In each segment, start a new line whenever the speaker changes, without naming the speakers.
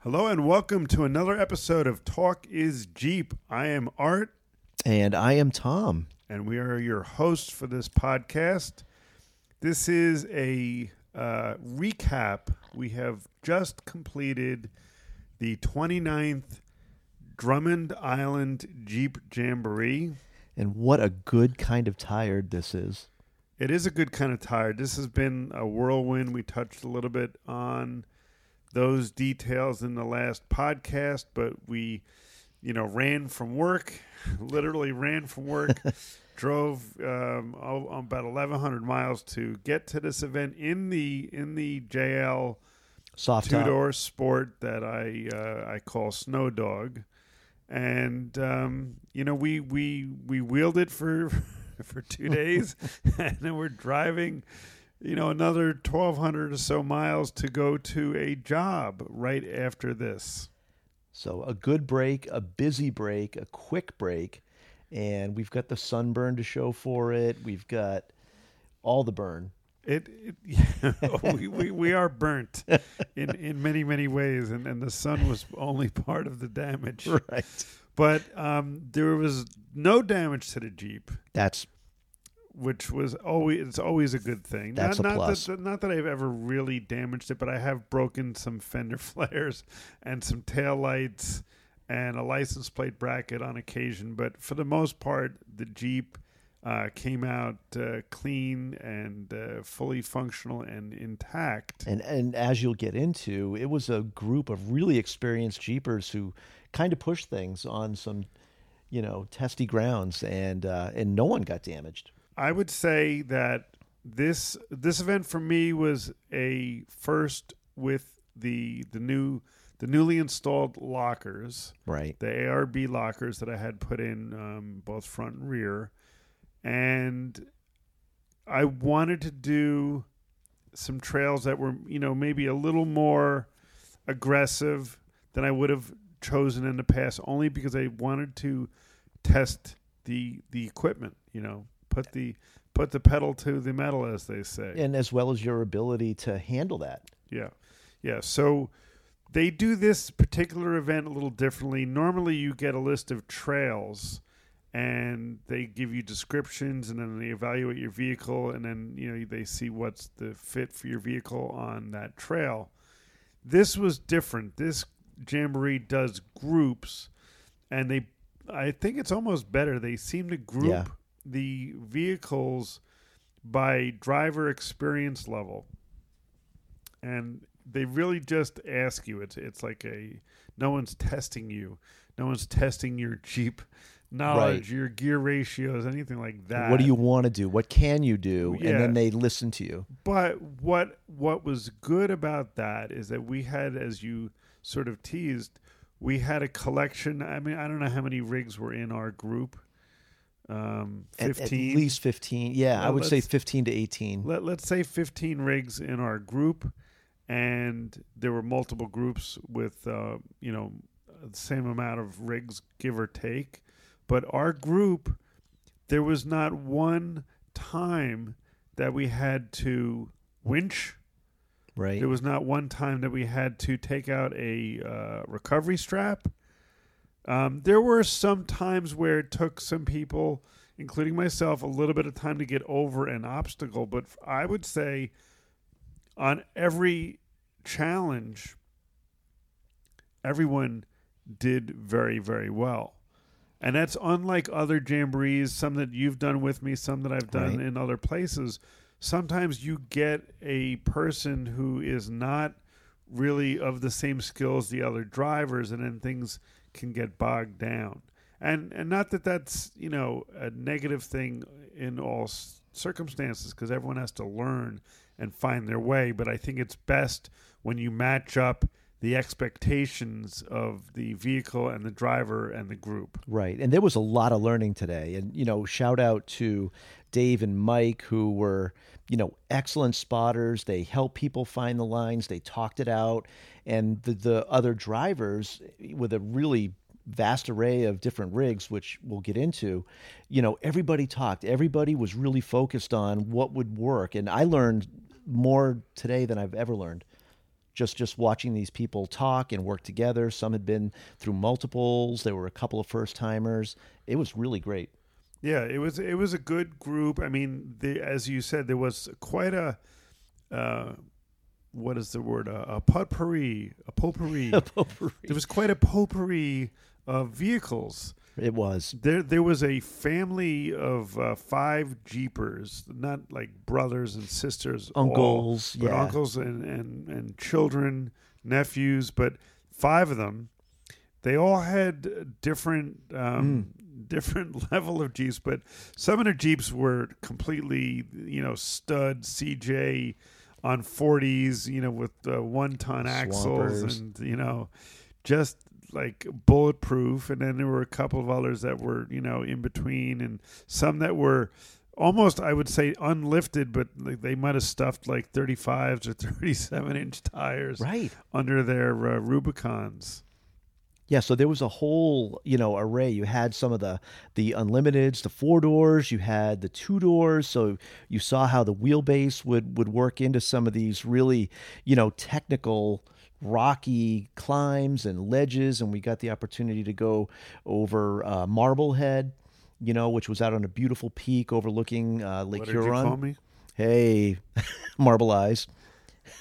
Hello and welcome to another episode of Talk is Jeep. I am Art
And I am Tom.
and we are your hosts for this podcast. This is a uh, recap. We have just completed the 29th Drummond Island Jeep Jamboree.
And what a good kind of tired this is.
It is a good kind of tired. This has been a whirlwind. We touched a little bit on those details in the last podcast, but we, you know, ran from work, literally ran from work, drove um, about 1,100 miles to get to this event in the in the JL
Soft
two door sport that I uh, I call Snow Dog, and um, you know we we we wheeled it for for two days, and then we're driving, you know, another twelve hundred or so miles to go to a job right after this.
So a good break, a busy break, a quick break. And we've got the sunburn to show for it. We've got all the burn.
It, it yeah, we, we we are burnt in in many many ways, and and the sun was only part of the damage.
Right.
But um, there was no damage to the Jeep.
That's
which was always it's always a good thing.
That's
not,
a
not
plus.
That, not that I've ever really damaged it, but I have broken some fender flares and some tail lights and a license plate bracket on occasion. But for the most part, the Jeep uh, came out uh, clean and uh, fully functional and intact.
and and as you'll get into, it was a group of really experienced Jeepers who kind of pushed things on some, you know, testy grounds and uh, and no one got damaged.
I would say that this this event for me was a first with the the new the newly installed lockers.
Right.
the ARB lockers that I had put in um, both front and rear, and I wanted to do some trails that were, you know, maybe a little more aggressive than I would have chosen in the past, only because I wanted to test the the equipment, you know, put the put the pedal to the metal, as they say.
And as well as your ability to handle that.
Yeah. Yeah. So they do this particular event a little differently. Normally, you get a list of trails and they give you descriptions and then they evaluate your vehicle and then, you know, they see what's the fit for your vehicle on that trail. This was different. This Jamboree does groups and they, I think it's almost better. They seem to group
Yeah.
The vehicles by driver experience level and they really just ask you it's it's like a no one's testing you no one's testing your jeep knowledge your gear ratios anything like that
What do you want to do? What can you do?
Yeah.
And then they listen to you.
but what what was good about that is that we had as you sort of teased we had a collection i mean i don't know how many rigs were in our group um
At-
15
At, least 15. Yeah, I would say 15 to 18.
let, let's say 15 rigs in our group and there were multiple groups with uh, you know the same amount of rigs give or take but our group there was not one time that we had to winch
right.
there was not one time that we had to take out a uh, recovery strap. Um, there were some times where it took some people, including myself, a little bit of time to get over an obstacle. But I would say on every challenge, everyone did very, very well. And that's unlike other jamborees, some that you've done with me, some that I've done
Right.
in other places. Sometimes you get a person who is not really of the same skills the other drivers, and then things can get bogged down. And and not that that's you know a negative thing in all circumstances, because everyone has to learn and find their way. But I think it's best when you match up the expectations of the vehicle and the driver and the group.
Right. And there was a lot of learning today. And, you know, shout out to Dave and Mike, who were, you know, excellent spotters. They helped people find the lines, they talked it out. And the, the other drivers, with a really vast array of different rigs, which we'll get into, you know, everybody talked. Everybody was really focused on what would work. And I learned more today than I've ever learned just just watching these people talk and work together. Some had been through multiples. There were a couple of first timers. It was really great.
Yeah, it was it was a good group. I mean, the, as you said, there was quite a uh, what is the word? A, a potpourri, a potpourri.
A potpourri.
There was quite a potpourri of vehicles.
It was.
There, there was a family of uh, five jeepers, not like brothers and sisters, all,
Uncles,
but
yeah.
uncles and, and and children, nephews, but five of them. They all had different um,
Mm.
Different level of jeeps, but some of the jeeps were completely, you know, stud CJ on 40s, you know, with uh, one ton axles and you know, just like bulletproof. And then there were a couple of others that were, you know, in between, and some that were almost, I would say, unlifted, but like, they might have stuffed like 35s or 37 inch tires
Right.
under their uh, Rubicons.
Yeah, so there was a whole, you know, array. You had some of the the unlimiteds, the four doors, you had the two doors, so you saw how the wheelbase would would work into some of these really, you know, technical rocky climbs and ledges and we got the opportunity to go over uh, Marblehead, you know, which was out on a beautiful peak overlooking uh, Lake
What
Huron. Hey, marble eyes.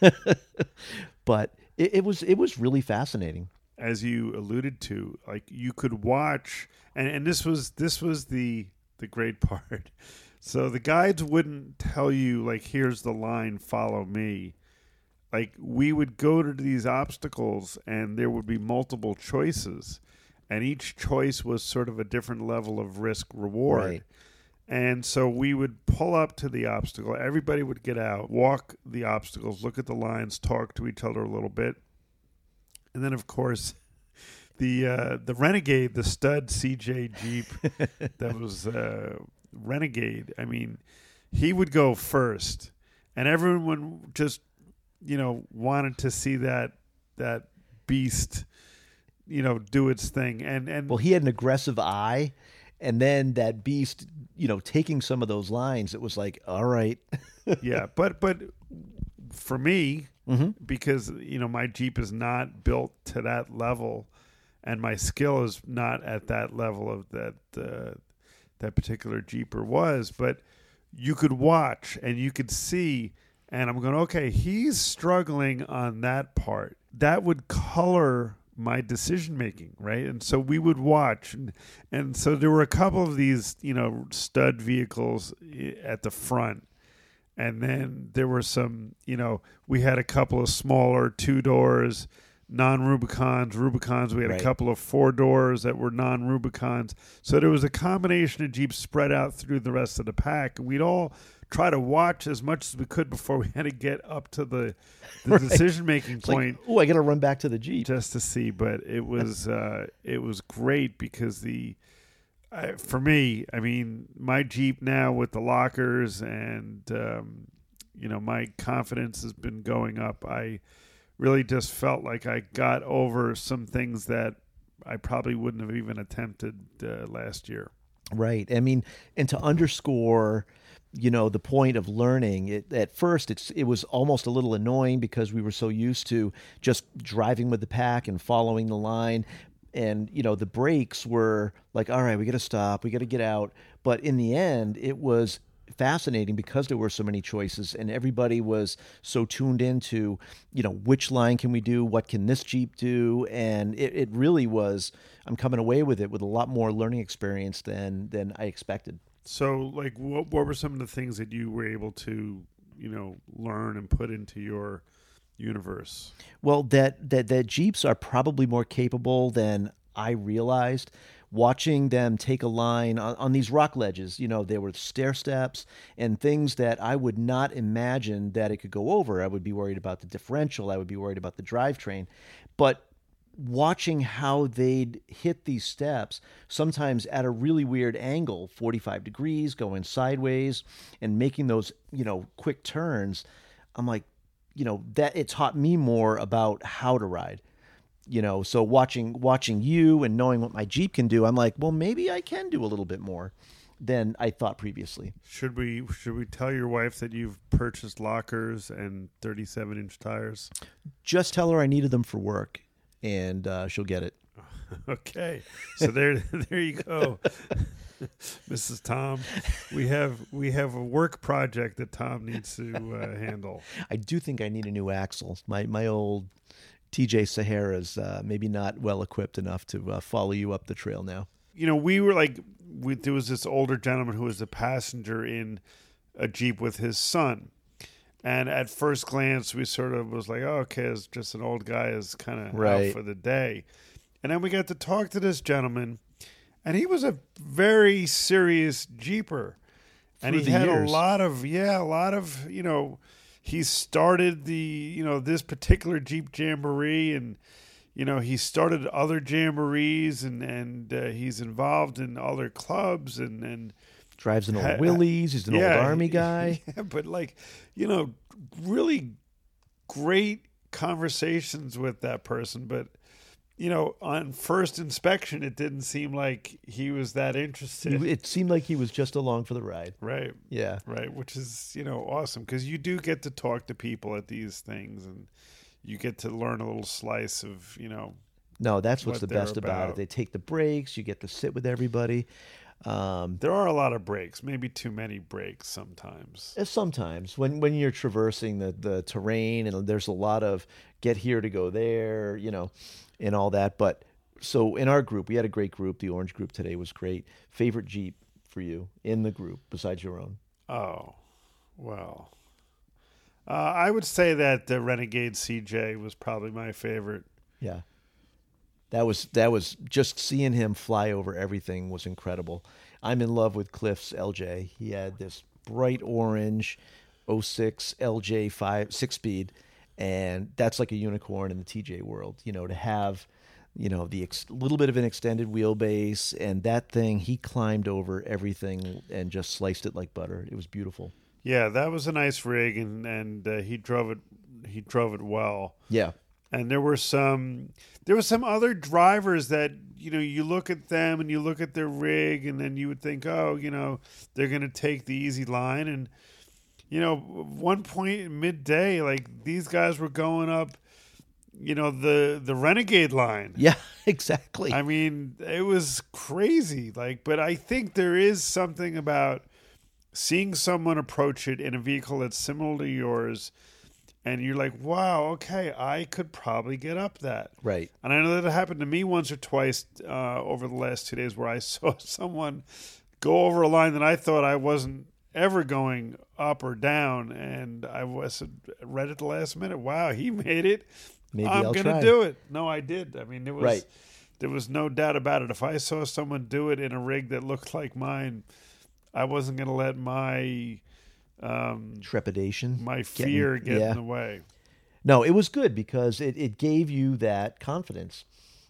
but it, it was it was really fascinating.
As you alluded to, like you could watch, and, and this was this was the the great part. So the guides wouldn't tell you like, here's the line, follow me. Like we would go to these obstacles, and there would be multiple choices, and each choice was sort of a different level of risk reward.
Right.
And so we would pull up to the obstacle. Everybody would get out, walk the obstacles, look at the lines, talk to each other a little bit. And then, of course, the uh, the Renegade, the stud CJ Jeep that was uh, Renegade. I mean, he would go first, and everyone just you know wanted to see that that beast, you know, do its thing. And and
Well, he had an aggressive eye, and then that beast, you know, taking some of those lines. It was like, all right,
yeah, but but for me,
Mhm.
because you know my Jeep is not built to that level, and my skill is not at that level of that uh, that particular Jeeper was. But you could watch and you could see, and I'm going, okay, he's struggling on that part. That would color my decision making, right? And so we would watch, and, and so there were a couple of these, you know, stud vehicles at the front and then there were some you know we had a couple of smaller two doors non-rubicons rubicons we had
Right.
a couple of four doors that were non-rubicons so there was a combination of jeeps spread out through the rest of the pack and we'd all try to watch as much as we could before we had to get up to the, the
Right.
decision-making
it's like,
point
oh, I got to run back to the jeep.
just to see but it was uh it was great because the I, for me i mean my jeep now with the lockers and um you know my confidence has been going up i really just felt like i got over some things that i probably wouldn't have even attempted uh, last year
Right. I mean, and to underscore, you know, the point of learning, it, at first it's it was almost a little annoying because we were so used to just driving with the pack and following the line. And, you know, the breaks were like, all right, we got to stop, we got to get out. But in the end, it was fascinating because there were so many choices and everybody was so tuned into, you know, which line can we do? What can this Jeep do? And it, it really was, I'm coming away with it with a lot more learning experience than, than I expected.
so like what, what were some of the things that you were able to you know learn and put into your universe
Well, that that that Jeeps are probably more capable than I realized. Watching them take a line on, on these rock ledges, you know, there were stair steps and things that I would not imagine that it could go over. I would be worried about the differential. I would be worried about the drivetrain. But watching how they'd hit these steps, sometimes at a really weird angle, 45 degrees, going sideways, and making those, you know, quick turns, I'm like, you know, that it taught me more about how to ride. You know, so watching watching you and knowing what my Jeep can do, I'm like, well, maybe I can do a little bit more. than I thought previously.
Should we should we tell your wife that you've purchased lockers and 37 inch tires?
Just tell her I needed them for work, and uh, she'll get it.
Okay, so there there you go, Mrs. Tom. We have we have a work project that Tom needs to uh, handle.
I do think I need a new axle. My my old TJ Sahara's uh, maybe not well equipped enough to uh, follow you up the trail now.
You know, we were like, we, there was this older gentleman who was a passenger in a jeep with his son. And at first glance, we sort of was like, oh, okay, it's just an old guy is kind of
Right.
out for the day. And then we got to talk to this gentleman, and he was a very serious jeeper. And he had
years.
a lot of, yeah, a lot of, you know, he started the, you know, this particular Jeep Jamboree and, you know, he started other jamborees and, and uh, he's involved in other clubs and, and,
Drives an old Willys. He's an old army guy.
yeah, but like, you know, really great conversations with that person. But, you know, on first inspection, it didn't seem like he was that interested.
It seemed like he was just along for the ride.
right.
Yeah.
Right. Which is, you know, awesome because you do get to talk to people at these things and you get to learn a little slice of, you know,
No, that's what's
What
the best about it. They take the breaks. You get to sit with everybody. Um,
there are a lot of breaks, maybe too many breaks sometimes.
Sometimes when when you're traversing the the terrain and there's a lot of get here to go there, you know, and all that. But so in our group, we had a great group. The orange group today was great. Favorite Jeep for you in the group besides your own?
Oh, well. Uh, I would say that the Renegade CJ was probably my favorite.
Yeah. That was that was just seeing him fly over everything was incredible. I'm in love with Cliff's LJ. He had this bright orange 06 LJ 5 6 speed and that's like a unicorn in the TJ world, you know, to have you know the ex- little bit of an extended wheelbase and that thing he climbed over everything and just sliced it like butter. It was beautiful.
Yeah, that was a nice rig, and and uh, he drove it. He drove it well.
Yeah.
And there were some there were some other drivers that you know you look at them and you look at their rig and then you would think oh you know they're going to take the easy line and you know one point midday like these guys were going up you know the the renegade line
Yeah, exactly.
I mean, it was crazy. Like, but I think there is something about seeing someone approach it in a vehicle that's similar to yours, and you're like, wow, okay, I could probably get up that.
right.
And I know that it happened to me once or twice uh, over the last two days where I saw someone go over a line that I thought I wasn't ever going up or down, and I was read at the last minute. Wow, he made it.
Maybe
I'm
I'll
gonna
try.
do it. No, I did. I mean, it was
Right.
there was no doubt about it. If I saw someone do it in a rig that looked like mine, I wasn't gonna let my um,
Trepidation.
my
Getting-
fear get
yeah.
in the way.
No, it was good because it, it gave you that confidence.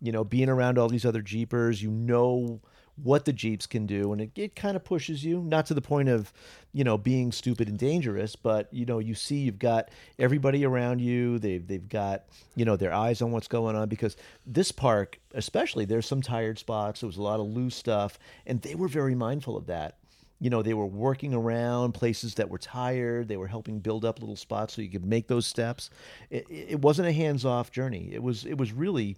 You know, being around all these other Jeepers, you know what the Jeeps can do, and it, it kind of pushes you, not to the point of, you know, being stupid and dangerous, but you know, you see you've got everybody around you, they've they've got, you know, their eyes on what's going on because this park, especially, there's some tired spots, there was a lot of loose stuff, and they were very mindful of that you know they were working around places that were tired they were helping build up little spots so you could make those steps it, it wasn't a hands-off journey it was it was really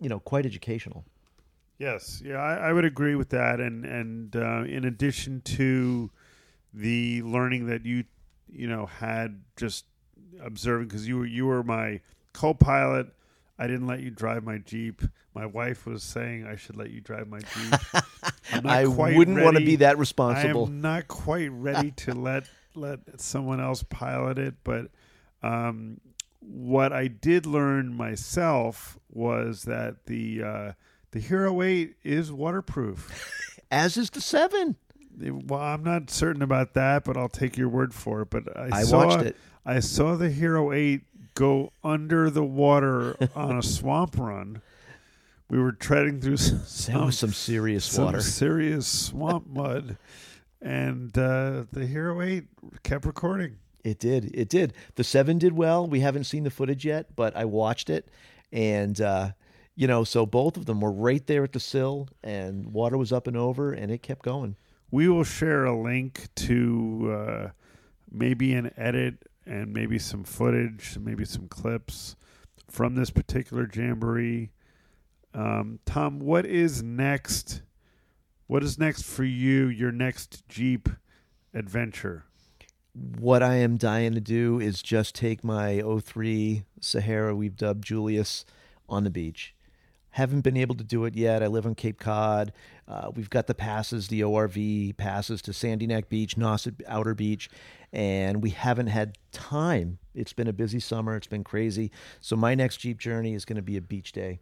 you know quite educational
Yes, yeah, I, I would agree with that. And and uh, in addition to the learning that you you know had just observing, because you were you were my co-pilot. I didn't let you drive my Jeep. My wife was saying I should let you drive my Jeep.
I wouldn't want to be that responsible.
I'm not quite ready to let let someone else pilot it, but um, what I did learn myself was that the uh, the Hero Eight is waterproof.
as is the seven
well, I'm not certain about that, but I'll take your word for it. But I,
I
saw,
watched it.
I saw the Hero Eight go under the water on a swamp run. We were treading through some,
some serious
some
water
serious swamp mud, and uh, the Hero Eight kept recording.
It did. It did. The seven did well. We haven't seen the footage yet, but I watched it, and uh, you know, so both of them were right there at the sill, and water was up and over, and it kept going.
we will share a link to uh, maybe an edit and maybe some footage, maybe some clips from this particular jamboree. Um, Tom, what is next? What is next for you? Your next Jeep adventure?
What I am dying to do is just take my 03 Sahara we've dubbed Julius on the beach. Haven't been able to do it yet. I live on Cape Cod. Uh, we've got the passes, the ORV passes to Sandy Neck Beach, Nauset Outer Beach, and we haven't had time. It's been a busy summer. It's been crazy. So my next Jeep journey is going to be a beach day.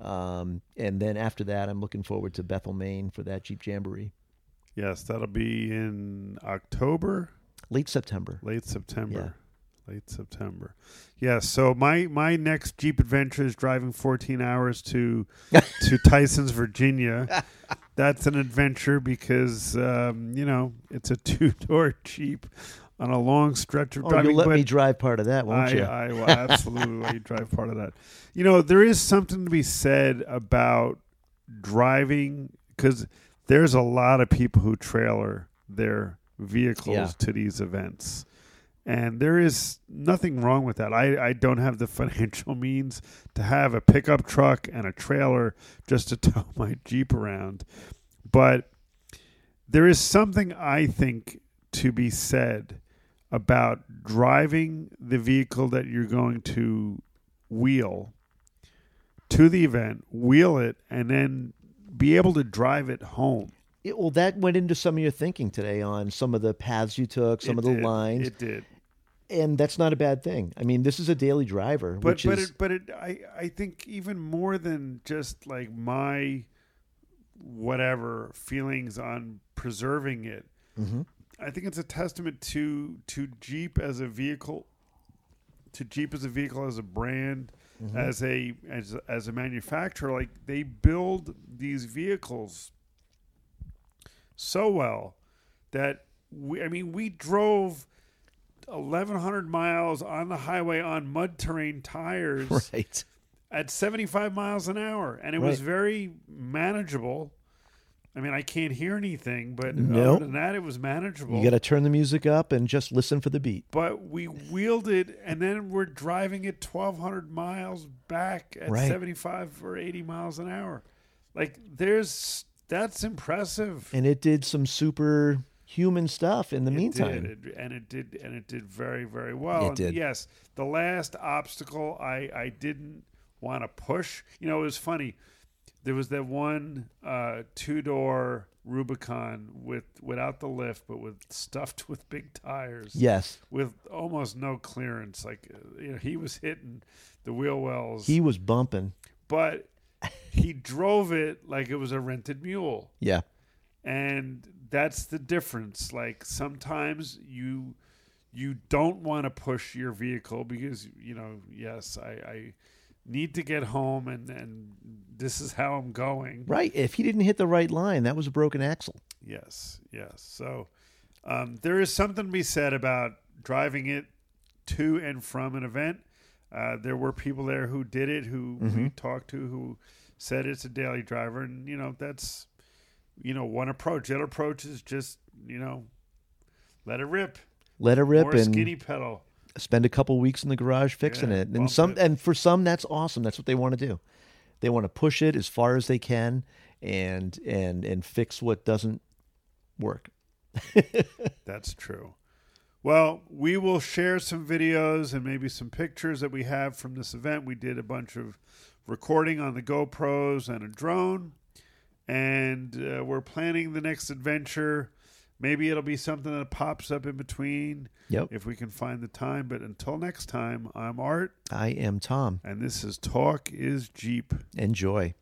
Um, and then after that, I'm looking forward to Bethel, Maine for that Jeep Jamboree.
Yes, that'll be in October,
Late September.
late September. Late September. Yes, so my my next Jeep adventure is driving 14 hours to to Tyson's, Virginia. That's an adventure because um, you know, it's a two-door Jeep on a long stretch of
Oh,
driving
you'll let
but
me drive part of that, won't
I,
you?
I will absolutely let you drive part of that. You know, there is something to be said about driving because there's a lot of people who trailer their vehicles
Yeah.
to these events. And there is nothing wrong with that. I, I don't have the financial means to have a pickup truck and a trailer just to tow my Jeep around. But there is something I think to be said about driving the vehicle that you're going to wheel to the event, wheel it, and then be able to drive it home.
It- well, that went into some of your thinking today on some of the paths you took, some
It
of the
did.
lines,
It did.
And that's not a bad thing. I mean, this is a daily driver,
But
which
but
is
it, but it, I I think even more than just like my whatever feelings on preserving it.
Mhm.
I think it's a testament to to Jeep as a vehicle, to Jeep as a vehicle as a brand,
Mm-hmm.
as a as as a manufacturer. Like they build these vehicles so well that we. I mean, we drove. 1100 miles on the highway on mud terrain tires
right.
at 75 miles an hour and it was very manageable i mean i can't hear anything but
Nope.
other than that it was manageable
You got to turn the music up and just listen for the beat.
but we wheeled it and then we're driving it 1200 miles back at
Right.
75 or 80 miles an hour like there's that's impressive
And it did some super human stuff in the
It
meantime.
did, it- and it did, and it did very, very well.
It
and
did.
Yes, the last obstacle I I didn't want to push. You know, it was funny. There was that one uh, two door Rubicon with without the lift, but with stuffed with big tires.
Yes,
With almost no clearance, like uh, you know, he was hitting the wheel wells,
he was bumping.
but he drove it like it was a rented mule
Yeah,
and that's the difference like sometimes you you don't want to push your vehicle because you know yes i i need to get home and and this is how i'm going
right. If he didn't hit the right line, that was a broken axle.
yes yes so um, there is something to be said about driving it to and from an event uh, there were people there who did it who we talked to who said it's a daily driver and you know that's you know one approach the other approach is just you know let it rip
Let it rip
more
and
skinny pedal
spend a couple weeks in the garage fixing
Yeah,
it. And some
it.
and for some that's awesome. That's what they want to do. They want to push it as far as they can and and and fix what doesn't work.
That's true. Well, we will share some videos and maybe some pictures that we have from this event. We did a bunch of recording on the GoPros and a drone, and uh, we're planning the next adventure. Maybe it'll be something that pops up in between
Yep.
if we can find the time. But until next time, I'm Art,
I am Tom.
and this is Talk is Jeep.
Enjoy.